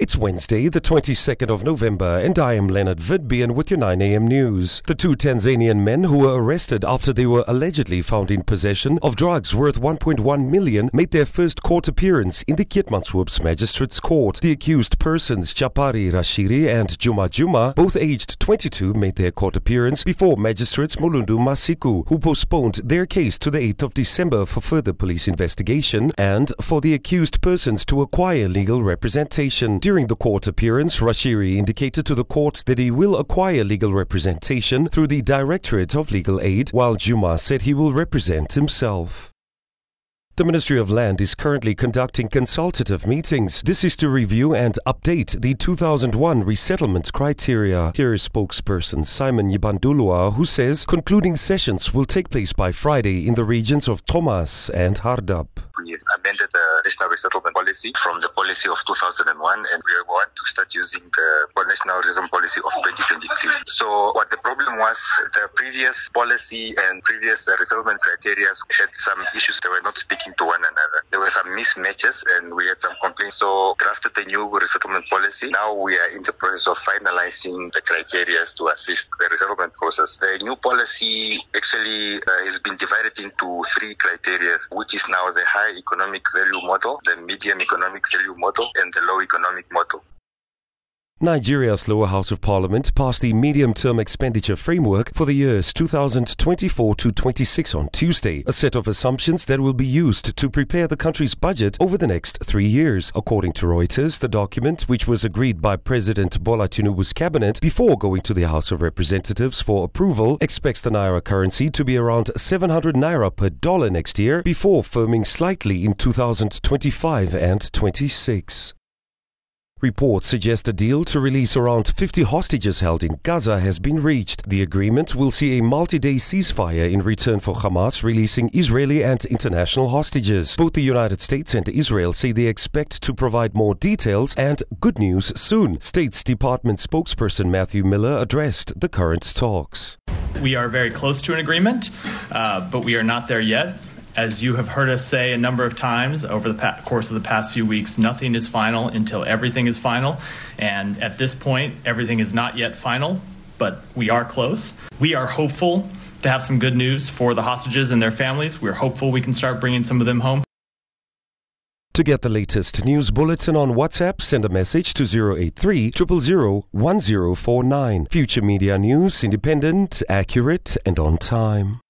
It's Wednesday, the 22nd of November, and I am Leonard Vidbian with your 9 a.m. news. The two Tanzanian men who were arrested after they were allegedly found in possession of drugs worth 1.1 million made their first court appearance in the Keetmanshoop's Magistrates Court. The accused persons, Chapari Rashiri and Juma Juma, both aged 22, made their court appearance before Magistrates Mulundu Masiku, who postponed their case to the 8th of December for further police investigation and for the accused persons to acquire legal representation. During the court appearance, Rashiri indicated to the court that he will acquire legal representation through the Directorate of Legal Aid, while Juma said he will represent himself. The Ministry of Land is currently conducting consultative meetings. This is to review and update the 2001 resettlement criteria. Here is spokesperson Simon Yibandulua, who says concluding sessions will take place by Friday in the regions of Khomas and Hardap we amended the national resettlement policy from the policy of 2001 and we are want to start using the national resettlement policy of 2023. So what the problem was, the previous policy and previous resettlement criteria had some issues. They were not speaking to one another. Were some mismatches and we had some complaints. So drafted the new resettlement policy. Now we are in the process of finalizing the criteria to assist the resettlement process. The new policy actually uh, has been divided into three criteria, which is now the high economic value model, the medium economic value model, and the low economic model. Nigeria's lower house of parliament passed the medium term expenditure framework for the years 2024 to 26 on Tuesday, a set of assumptions that will be used to prepare the country's budget over the next three years. According to Reuters, the document, which was agreed by President Bola Tinubu's cabinet before going to the House of Representatives for approval, expects the naira currency to be around 700 naira per dollar next year before firming slightly in 2025 and 26. Reports suggest a deal to release around 50 hostages held in Gaza has been reached. The agreement will see a multi day ceasefire in return for Hamas releasing Israeli and international hostages. Both the United States and Israel say they expect to provide more details and good news soon. States Department spokesperson Matthew Miller addressed the current talks. We are very close to an agreement, uh, but we are not there yet. As you have heard us say a number of times over the pa- course of the past few weeks, nothing is final until everything is final. And at this point, everything is not yet final, but we are close. We are hopeful to have some good news for the hostages and their families. We're hopeful we can start bringing some of them home. To get the latest news bulletin on WhatsApp, send a message to 083 000 1049. Future Media News, independent, accurate, and on time.